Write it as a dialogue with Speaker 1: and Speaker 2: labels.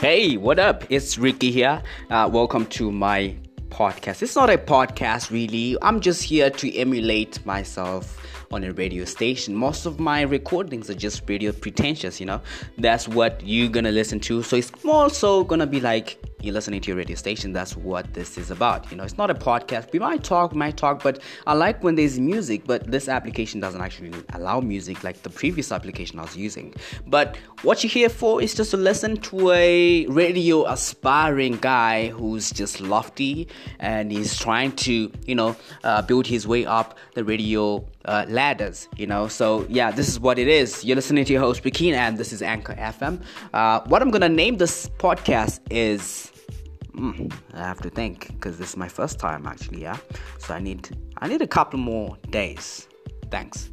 Speaker 1: Hey, what up? It's Ricky here. Uh, welcome to my podcast. It's not a podcast, really. I'm just here to emulate myself on a radio station. Most of my recordings are just radio pretentious, you know. That's what you're gonna listen to. So it's also gonna be like you're listening to your radio station. That's what this is about. You know, it's not a podcast. We might talk, we might talk, but I like when there's music, but this application doesn't actually allow music like the previous application I was using. But what you're here for is just to listen to a radio aspiring guy who's just lofty and he's trying to, you know, uh, build his way up the radio uh, ladders, you know. So yeah, this is what it is. You're listening to your host Bikini, and this is Anchor FM. Uh, what I'm gonna name this podcast is. Mm, I have to think because this is my first time actually, yeah. So I need I need a couple more days. Thanks.